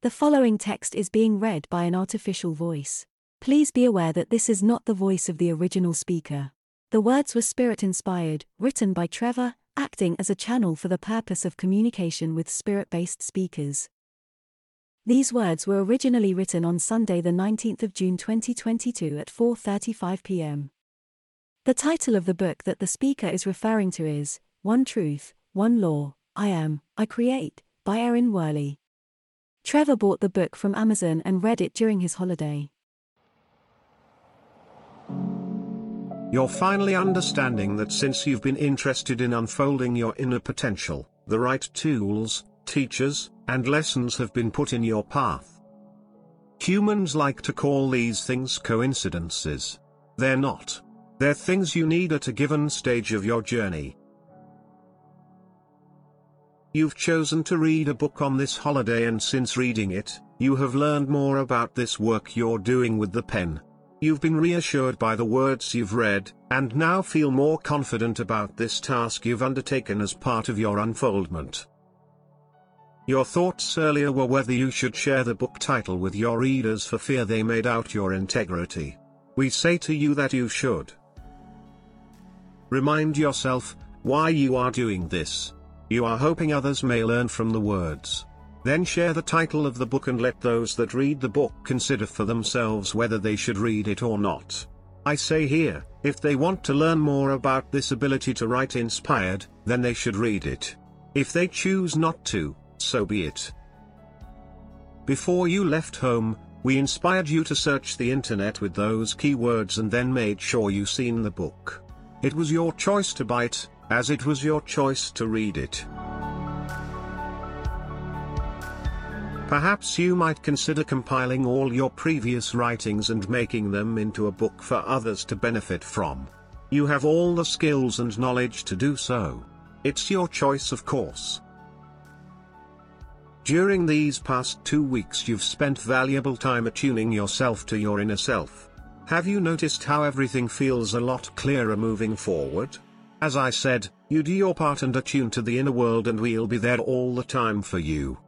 The following text is being read by an artificial voice. Please be aware that this is not the voice of the original speaker. The words were spirit inspired, written by Trevor, acting as a channel for the purpose of communication with spirit based speakers. These words were originally written on Sunday the 19th of June 2022 at 4:35 p.m. The title of the book that the speaker is referring to is One Truth, One Law, I Am, I Create by Erin Werley. Trevor bought the book from Amazon and read it during his holiday. You're finally understanding that since you've been interested in unfolding your inner potential, the right tools, teachers, and lessons have been put in your path. Humans like to call these things coincidences. They're not. They're things you need at a given stage of your journey. You've chosen to read a book on this holiday and since reading it, you have learned more about this work you're doing with the pen. You've been reassured by the words you've read, and now feel more confident about this task you've undertaken as part of your unfoldment. Your thoughts earlier were whether you should share the book title with your readers for fear they may doubt your integrity. We say to you that you should. Remind yourself why you are doing this. You are hoping others may learn from the words. Then share the title of the book and let those that read the book consider for themselves whether they should read it or not. I say here, if they want to learn more about this ability to write inspired, then they should read it. If they choose not to, so be it. Before you left home, we inspired you to search the internet with those keywords and then made sure you seen the book. It was your choice to buy it, as it was your choice to read it. Perhaps you might consider compiling all your previous writings and making them into a book for others to benefit from. You have all the skills and knowledge to do so. It's your choice of course. During these past two weeks you've spent valuable time attuning yourself to your inner self. Have you noticed how everything feels a lot clearer moving forward? As I said, you do your part and attune to the inner world and we'll be there all the time for you.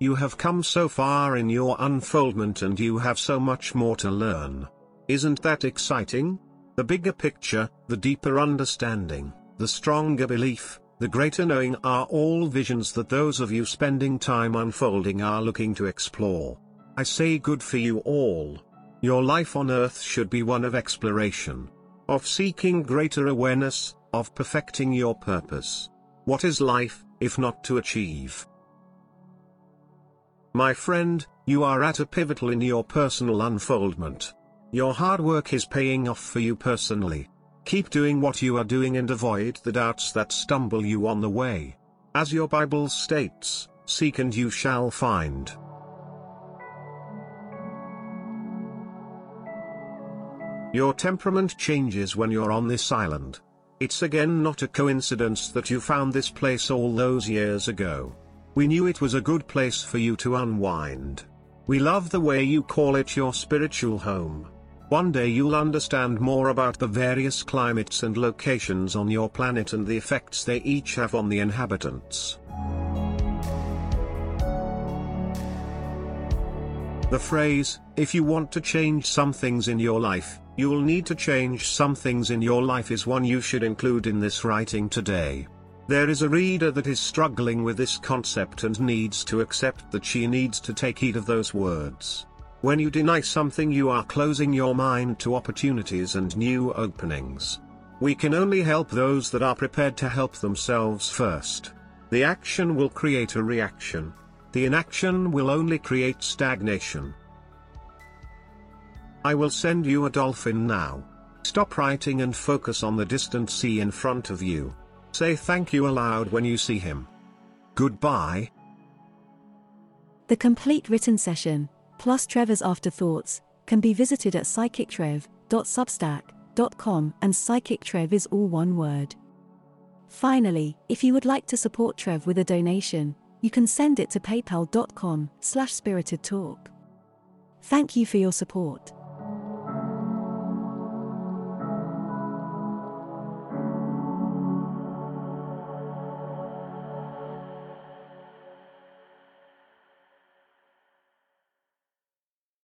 You have come so far in your unfoldment and you have so much more to learn. Isn't that exciting? The bigger picture, the deeper understanding, the stronger belief, the greater knowing are all visions that those of you spending time unfolding are looking to explore. I say good for you all. Your life on earth should be one of exploration, of seeking greater awareness, of perfecting your purpose. What is life, if not to achieve? My friend, you are at a pivotal in your personal unfoldment. Your hard work is paying off for you personally. Keep doing what you are doing and avoid the doubts that stumble you on the way. As your Bible states, seek and you shall find. Your temperament changes when you're on this island. It's again not a coincidence that you found this place all those years ago. We knew it was a good place for you to unwind. We love the way you call it your spiritual home. One day you'll understand more about the various climates and locations on your planet and the effects they each have on the inhabitants. The phrase, if you want to change some things in your life, you'll need to change some things in your life is one you should include in this writing today. There is a reader that is struggling with this concept and needs to accept that she needs to take heed of those words. When you deny something you are closing your mind to opportunities and new openings. We can only help those that are prepared to help themselves first. The action will create a reaction. The inaction will only create stagnation. I will send you a dolphin now. Stop writing and focus on the distant sea in front of you. Say thank you aloud when you see him. Goodbye. The complete written session, plus Trevor's afterthoughts, can be visited at psychictrev.substack.com and psychictrev is all one word. Finally, if you would like to support Trev with a donation, you can send it to paypal.com slash spiritedtalk. Thank you for your support.